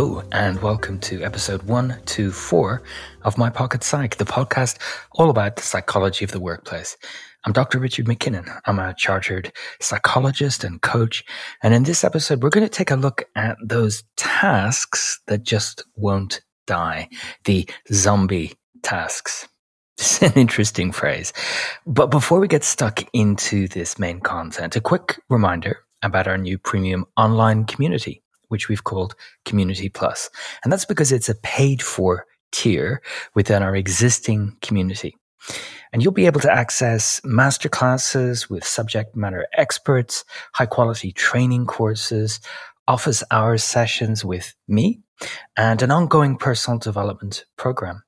Hello, and welcome to episode 124 of My Pocket Psych, the podcast all about the psychology of the workplace. I'm Dr. Richard McKinnon. I'm a chartered psychologist and coach. And in this episode, we're going to take a look at those tasks that just won't die, the zombie tasks. It's an interesting phrase. But before we get stuck into this main content, a quick reminder about our new premium online community which we've called Community Plus. And that's because it's a paid for tier within our existing community. And you'll be able to access masterclasses with subject matter experts, high quality training courses, office hours sessions with me, and an ongoing personal development program.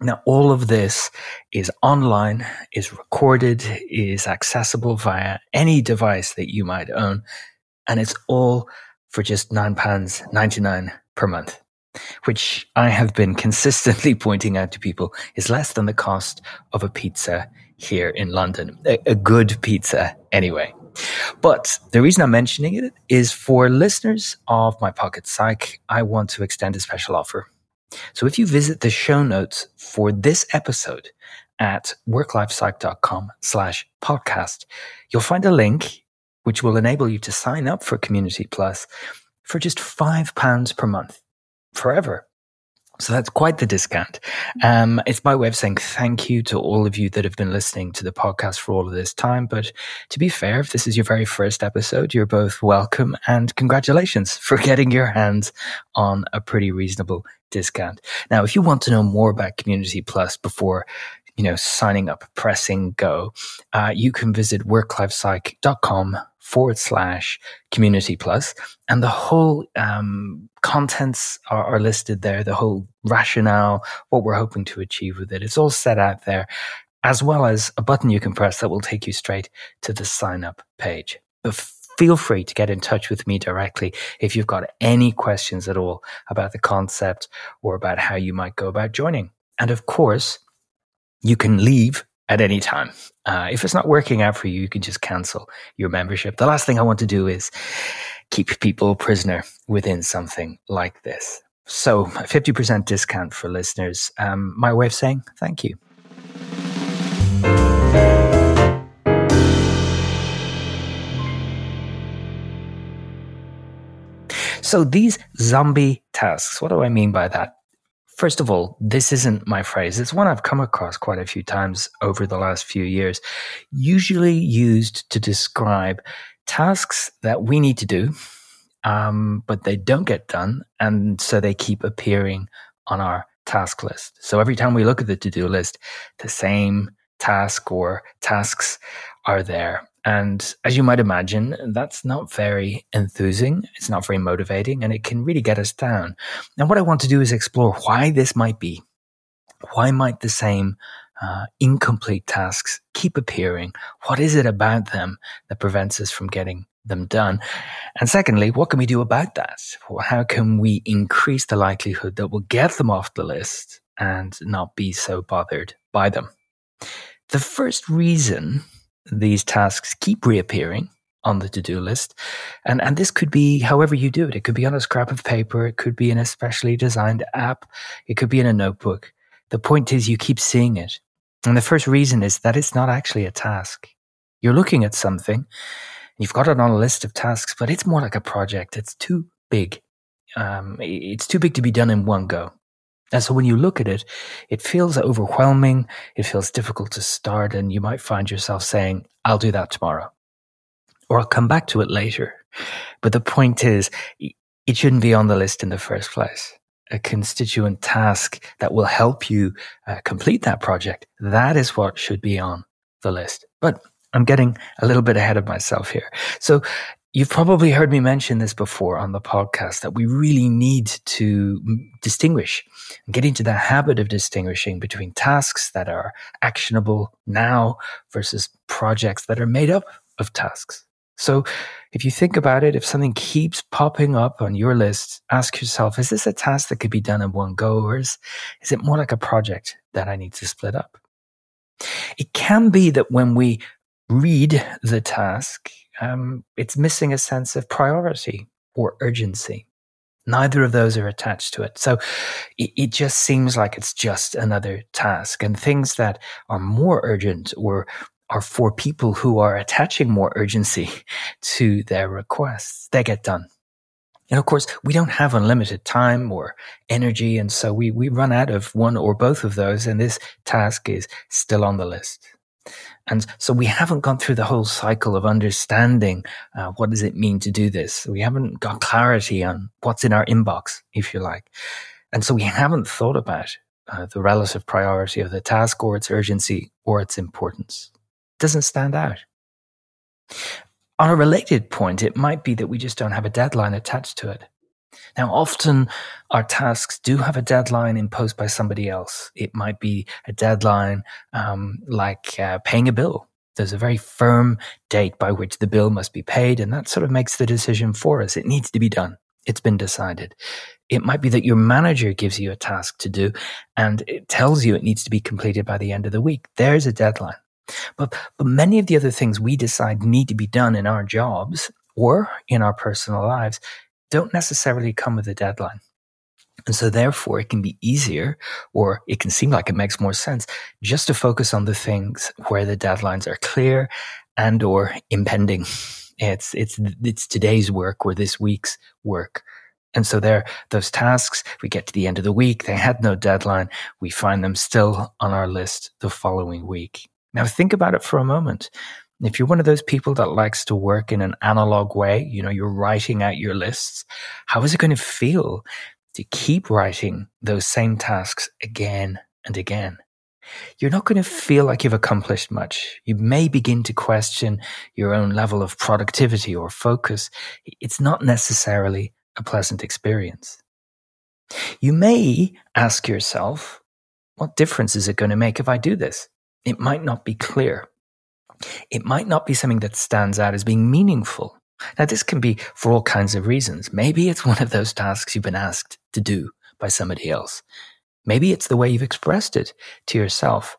Now, all of this is online, is recorded, is accessible via any device that you might own, and it's all for just £9.99 per month, which I have been consistently pointing out to people is less than the cost of a pizza here in London. A, a good pizza, anyway. But the reason I'm mentioning it is for listeners of My Pocket Psych, I want to extend a special offer. So if you visit the show notes for this episode at worklifepsych.com slash podcast, you'll find a link which will enable you to sign up for Community Plus for just £5 per month forever. So that's quite the discount. Um, it's my way of saying thank you to all of you that have been listening to the podcast for all of this time. But to be fair, if this is your very first episode, you're both welcome and congratulations for getting your hands on a pretty reasonable discount. Now, if you want to know more about Community Plus before you know, signing up, pressing go, uh, you can visit worklifepsych.com forward slash community plus. And the whole um, contents are, are, listed there the whole rationale what we're hoping to achieve with it. It's all set out there as well as a button you can press that will take you straight to the sign up page. But feel free to get in touch with me directly if you've got any questions at all about the concept or about how you might go about joining. And of course you can leave at any time. Uh, if it's not working out for you, you can just cancel your membership. The last thing I want to do is keep people prisoner within something like this. So, 50% discount for listeners. Um, my way of saying thank you. So, these zombie tasks, what do I mean by that? First of all, this isn't my phrase. It's one I've come across quite a few times over the last few years, usually used to describe tasks that we need to do, um, but they don't get done. And so they keep appearing on our task list. So every time we look at the to do list, the same task or tasks are there. And as you might imagine, that's not very enthusing. It's not very motivating and it can really get us down. And what I want to do is explore why this might be. Why might the same uh, incomplete tasks keep appearing? What is it about them that prevents us from getting them done? And secondly, what can we do about that? How can we increase the likelihood that we'll get them off the list and not be so bothered by them? The first reason these tasks keep reappearing on the to-do list. And, and this could be however you do it. It could be on a scrap of paper. It could be in a specially designed app. It could be in a notebook. The point is you keep seeing it. And the first reason is that it's not actually a task. You're looking at something, you've got it on a list of tasks, but it's more like a project. It's too big. Um, it's too big to be done in one go. And so when you look at it, it feels overwhelming. It feels difficult to start. And you might find yourself saying, I'll do that tomorrow or I'll come back to it later. But the point is, it shouldn't be on the list in the first place. A constituent task that will help you uh, complete that project. That is what should be on the list. But I'm getting a little bit ahead of myself here. So You've probably heard me mention this before on the podcast that we really need to mm, distinguish and get into the habit of distinguishing between tasks that are actionable now versus projects that are made up of tasks. So if you think about it, if something keeps popping up on your list, ask yourself, is this a task that could be done in one go or is, is it more like a project that I need to split up? It can be that when we read the task, um, it's missing a sense of priority or urgency. Neither of those are attached to it. So it, it, just seems like it's just another task. And things that are more urgent or are for people who are attaching more urgency to their requests, they get done. And of course, we don't have unlimited time or energy. And so we, we run out of one or both of those. And this task is still on the list. And so we haven't gone through the whole cycle of understanding uh, what does it mean to do this. We haven't got clarity on what's in our inbox, if you like. And so we haven't thought about uh, the relative priority of the task or its urgency or its importance. It doesn't stand out. On a related point, it might be that we just don't have a deadline attached to it. Now, often our tasks do have a deadline imposed by somebody else. It might be a deadline um, like uh, paying a bill. There's a very firm date by which the bill must be paid, and that sort of makes the decision for us. It needs to be done. It's been decided. It might be that your manager gives you a task to do and it tells you it needs to be completed by the end of the week. There's a deadline. But, but many of the other things we decide need to be done in our jobs or in our personal lives don't necessarily come with a deadline. And so therefore it can be easier or it can seem like it makes more sense just to focus on the things where the deadlines are clear and or impending. It's, it's, it's today's work or this week's work. And so there, those tasks, we get to the end of the week. They had no deadline. We find them still on our list the following week. Now think about it for a moment. If you're one of those people that likes to work in an analog way, you know, you're writing out your lists, how is it going to feel to keep writing those same tasks again and again? You're not going to feel like you've accomplished much. You may begin to question your own level of productivity or focus. It's not necessarily a pleasant experience. You may ask yourself, what difference is it going to make if I do this? It might not be clear it might not be something that stands out as being meaningful. Now, this can be for all kinds of reasons. Maybe it's one of those tasks you've been asked to do by somebody else. Maybe it's the way you've expressed it to yourself.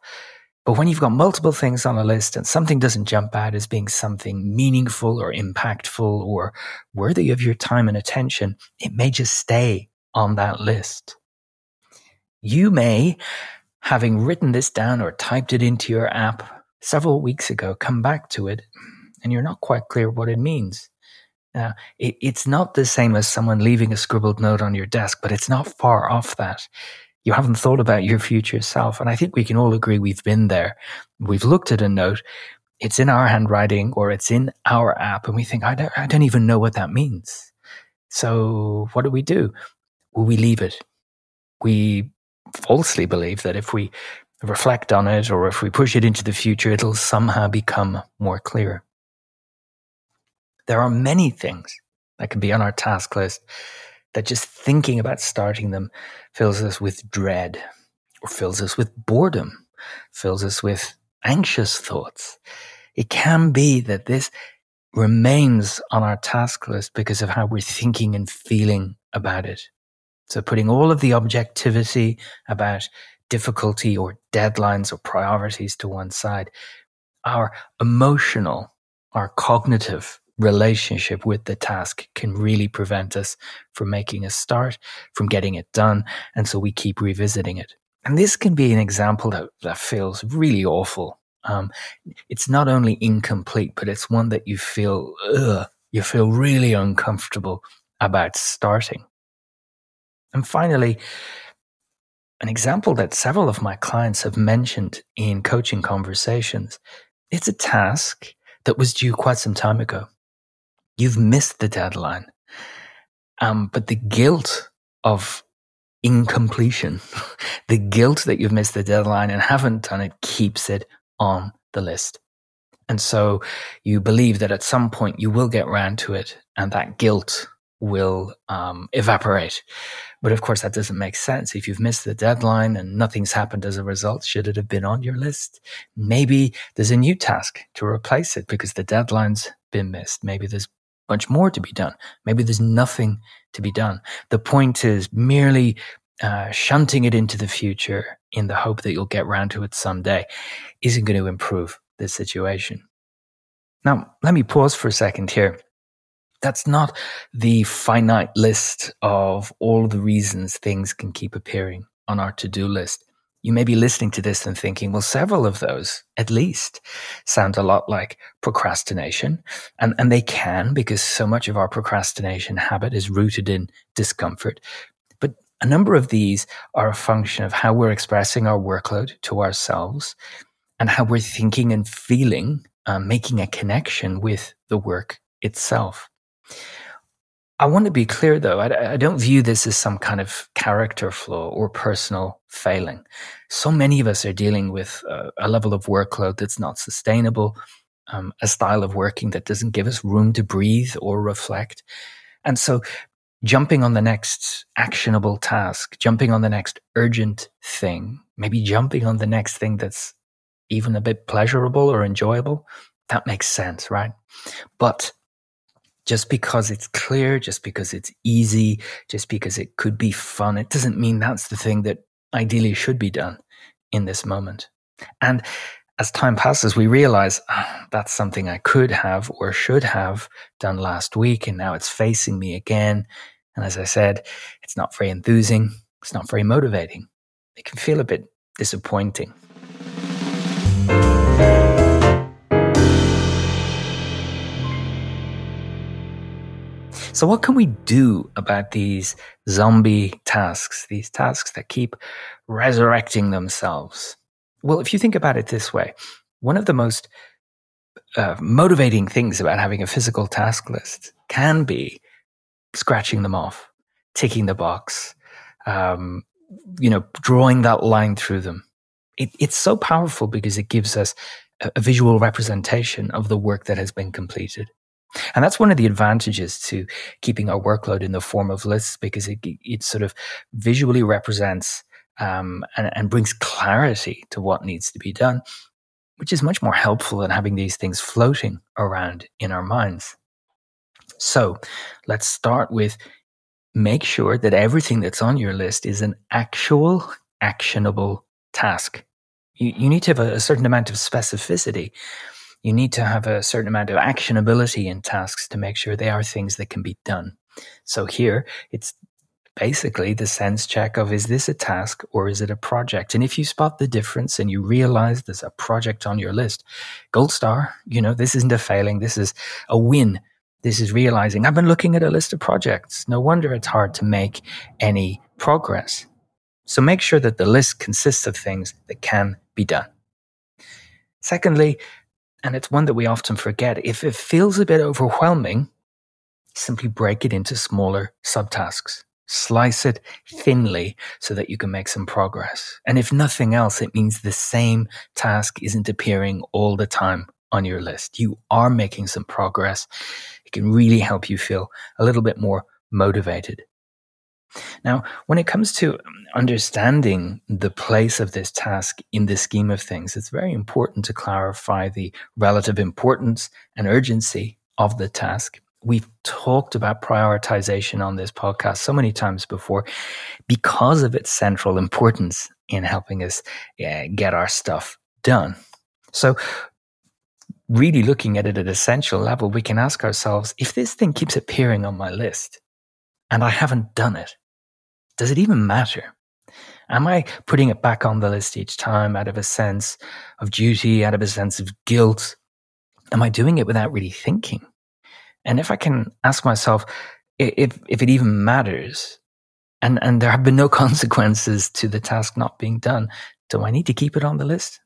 But when you've got multiple things on a list and something doesn't jump out as being something meaningful or impactful or worthy of your time and attention, it may just stay on that list. You may, having written this down or typed it into your app, several weeks ago come back to it and you're not quite clear what it means. Now, it, it's not the same as someone leaving a scribbled note on your desk, but it's not far off that. You haven't thought about your future self. And I think we can all agree we've been there. We've looked at a note, it's in our handwriting or it's in our app, and we think, I don't, I don't even know what that means. So what do we do? Well, we leave it. We falsely believe that if we reflect on it or if we push it into the future, it'll somehow become more clear. There are many things that can be on our task list that just thinking about starting them fills us with dread or fills us with boredom, fills us with anxious thoughts. It can be that this remains on our task list because of how we're thinking and feeling about it. So putting all of the objectivity about difficulty or deadlines or priorities to one side. Our emotional, our cognitive relationship with the task can really prevent us from making a start, from getting it done. And so we keep revisiting it. And this can be an example that, that feels really awful. Um, it's not only incomplete, but it's one that you feel, ugh, you feel really uncomfortable about starting. And finally, an example that several of my clients have mentioned in coaching conversations. It's a task that was due quite some time ago. You've missed the deadline. Um, but the guilt of incompletion, the guilt that you've missed the deadline and haven't done it keeps it on the list. And so you believe that at some point you will get round to it and that guilt will um, evaporate. But of course, that doesn't make sense. If you've missed the deadline and nothing's happened as a result, should it have been on your list? Maybe there's a new task to replace it because the deadline's been missed. Maybe there's much more to be done. Maybe there's nothing to be done. The point is merely uh, shunting it into the future in the hope that you'll get round to it someday isn't going to improve the situation. Now, let me pause for a second here That's not the finite list of all the reasons things can keep appearing on our to do list. You may be listening to this and thinking, well, several of those, at least, sound a lot like procrastination. And, and they can because so much of our procrastination habit is rooted in discomfort. But a number of these are a function of how we're expressing our workload to ourselves and how we're thinking and feeling, uh, making a connection with the work itself. I want to be clear though, I, I, don't view this as some kind of character flaw or personal failing. So many of us are dealing with a, a level of workload that's not sustainable, um, a style of working that doesn't give us room to breathe or reflect. And so jumping on the next actionable task, jumping on the next urgent thing, maybe jumping on the next thing that's even a bit pleasurable or enjoyable, that makes sense, right? But just because it's clear, just because it's easy, just because it could be fun, it doesn't mean that's the thing that ideally should be done in this moment. And as time passes, we realize oh, that's something I could have or should have done last week, and now it's facing me again. And as I said, it's not very enthusing, it's not very motivating. It can feel a bit disappointing. So, what can we do about these zombie tasks, these tasks that keep resurrecting themselves? Well, if you think about it this way, one of the most uh, motivating things about having a physical task list can be scratching them off, ticking the box, um, you know, drawing that line through them. It, it's so powerful because it gives us a, a visual representation of the work that has been completed. And that's one of the advantages to keeping our workload in the form of lists because it, it sort of visually represents um, and, and brings clarity to what needs to be done, which is much more helpful than having these things floating around in our minds. So let's start with make sure that everything that's on your list is an actual actionable task. You, you need to have a, a certain amount of specificity you need to have a certain amount of actionability in tasks to make sure they are things that can be done. So here it's basically the sense check of is this a task or is it a project? And if you spot the difference and you realize there's a project on your list, gold star, you know, this isn't a failing, this is a win. This is realizing I've been looking at a list of projects. No wonder it's hard to make any progress. So make sure that the list consists of things that can be done. Secondly, and it's one that we often forget. If it feels a bit overwhelming, simply break it into smaller subtasks. Slice it thinly so that you can make some progress. And if nothing else, it means the same task isn't appearing all the time on your list. You are making some progress. It can really help you feel a little bit more motivated. Now, when it comes to understanding the place of this task in the scheme of things, it's very important to clarify the relative importance and urgency of the task. We've talked about prioritization on this podcast so many times before because of its central importance in helping us uh, get our stuff done. So, really looking at it at essential level, we can ask ourselves if this thing keeps appearing on my list and I haven't done it, does it even matter? Am I putting it back on the list each time out of a sense of duty, out of a sense of guilt? Am I doing it without really thinking? And if I can ask myself if, if it even matters, and, and there have been no consequences to the task not being done, do I need to keep it on the list?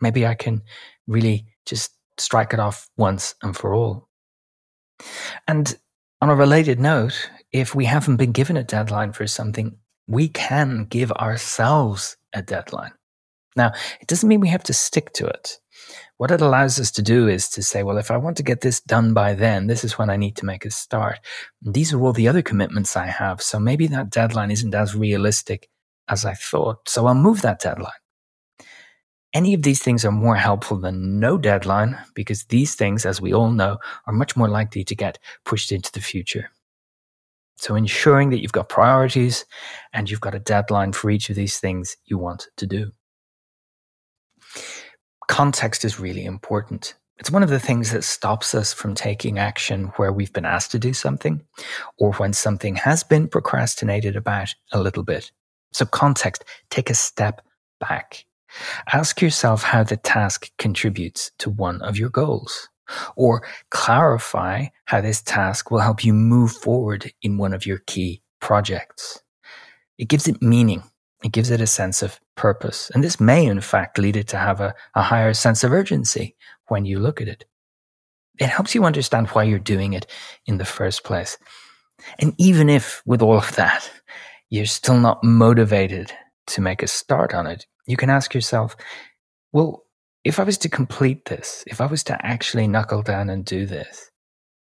Maybe I can really just strike it off once and for all. And on a related note, if we haven't been given a deadline for something, we can give ourselves a deadline. Now, it doesn't mean we have to stick to it. What it allows us to do is to say, well, if I want to get this done by then, this is when I need to make a start. These are all the other commitments I have. So maybe that deadline isn't as realistic as I thought. So I'll move that deadline. Any of these things are more helpful than no deadline because these things, as we all know, are much more likely to get pushed into the future. So ensuring that you've got priorities and you've got a deadline for each of these things you want to do. Context is really important. It's one of the things that stops us from taking action where we've been asked to do something or when something has been procrastinated about a little bit. So, context, take a step back. Ask yourself how the task contributes to one of your goals, or clarify how this task will help you move forward in one of your key projects. It gives it meaning. It gives it a sense of purpose. And this may, in fact, lead it to have a, a higher sense of urgency when you look at it. It helps you understand why you're doing it in the first place. And even if with all of that, you're still not motivated to make a start on it, you can ask yourself, well, if I was to complete this, if I was to actually knuckle down and do this,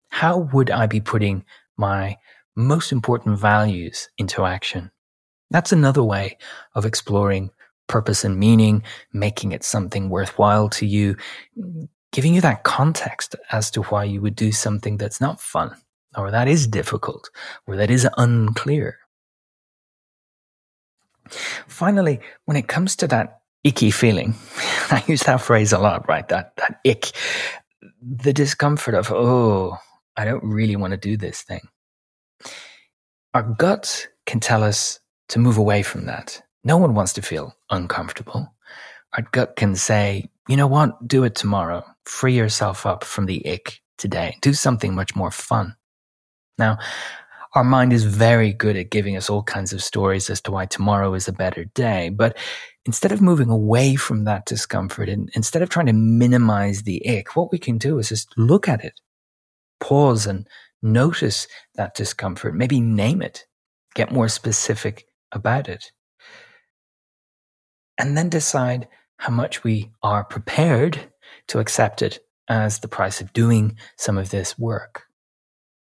how would I be putting my most important values into action? That's another way of exploring purpose and meaning, making it something worthwhile to you, giving you that context as to why you would do something that's not fun, or that is difficult, or that is unclear. Finally, when it comes to that icky feeling, I use that phrase a lot, right? That, that ick, the discomfort of, oh, I don't really want to do this thing. Our gut can tell us to move away from that. No one wants to feel uncomfortable. Our gut can say, you know what? Do it tomorrow. Free yourself up from the ick today. Do something much more fun. Now, our mind is very good at giving us all kinds of stories as to why tomorrow is a better day. But instead of moving away from that discomfort and instead of trying to minimize the ick, what we can do is just look at it, pause and notice that discomfort, maybe name it, get more specific about it and then decide how much we are prepared to accept it as the price of doing some of this work.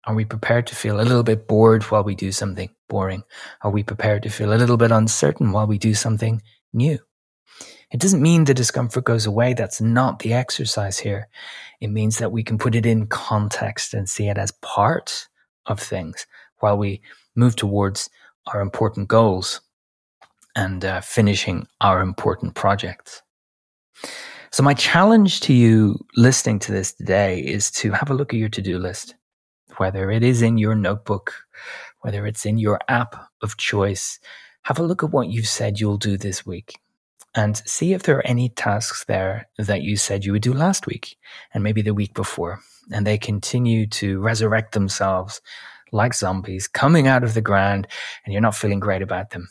Are we prepared to feel a little bit bored while we do something boring? Are we prepared to feel a little bit uncertain while we do something new? It doesn't mean the discomfort goes away. That's not the exercise here. It means that we can put it in context and see it as part of things while we move towards our important goals and uh, finishing our important projects. So, my challenge to you listening to this today is to have a look at your to do list, whether it is in your notebook, whether it's in your app of choice. Have a look at what you've said you'll do this week and see if there are any tasks there that you said you would do last week and maybe the week before. And they continue to resurrect themselves like zombies coming out of the ground and you're not feeling great about them.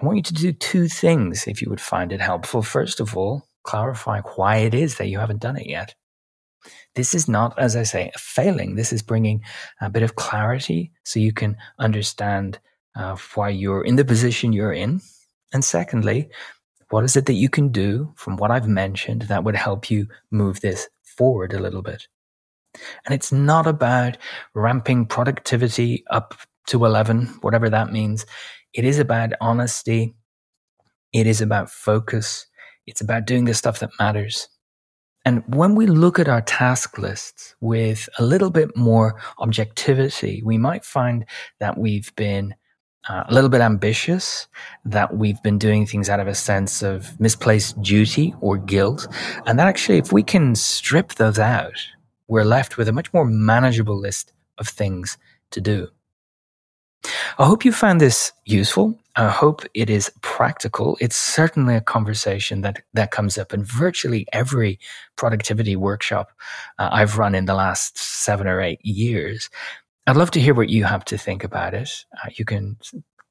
I want you to do two things if you would find it helpful. First of all, clarify why it is that you haven't done it yet. This is not, as I say, a failing. This is bringing a bit of clarity so you can understand uh, why you're in the position you're in. And secondly, what is it that you can do from what I've mentioned that would help you move this forward a little bit? And it's not about ramping productivity up to 11, whatever that means. It is about honesty. It is about focus. It's about doing the stuff that matters. And when we look at our task lists with a little bit more objectivity, we might find that we've been uh, a little bit ambitious, that we've been doing things out of a sense of misplaced duty or guilt. And that actually, if we can strip those out, we're left with a much more manageable list of things to do. I hope you found this useful. I hope it is practical. It's certainly a conversation that, that comes up in virtually every productivity workshop uh, I've run in the last seven or eight years. I'd love to hear what you have to think about it. Uh, you can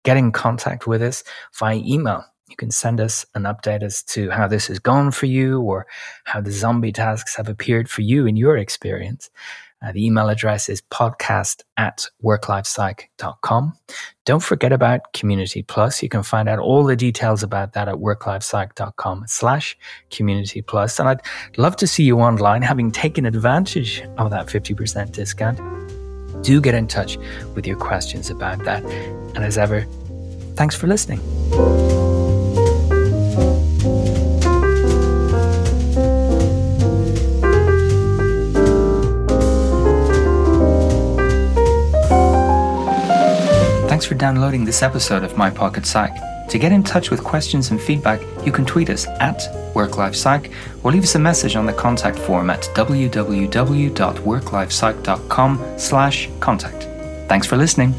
get in contact with us via email. You can send us an update as to how this has gone for you or how the zombie tasks have appeared for you in your experience. Uh, the email address is podcast at worklifepsych.com. Don't forget about Community Plus. You can find out all the details about that at worklifepsych.com slash community plus. And I'd love to see you online having taken advantage of that 50% discount. Do get in touch with your questions about that. And as ever, thanks for listening. Thanks for downloading this episode of My Pocket Psych. To get in touch with questions and feedback, you can tweet us at WorkLifePsych or leave us a message on the contact form at www.worklifepsych.com slash contact. Thanks for listening.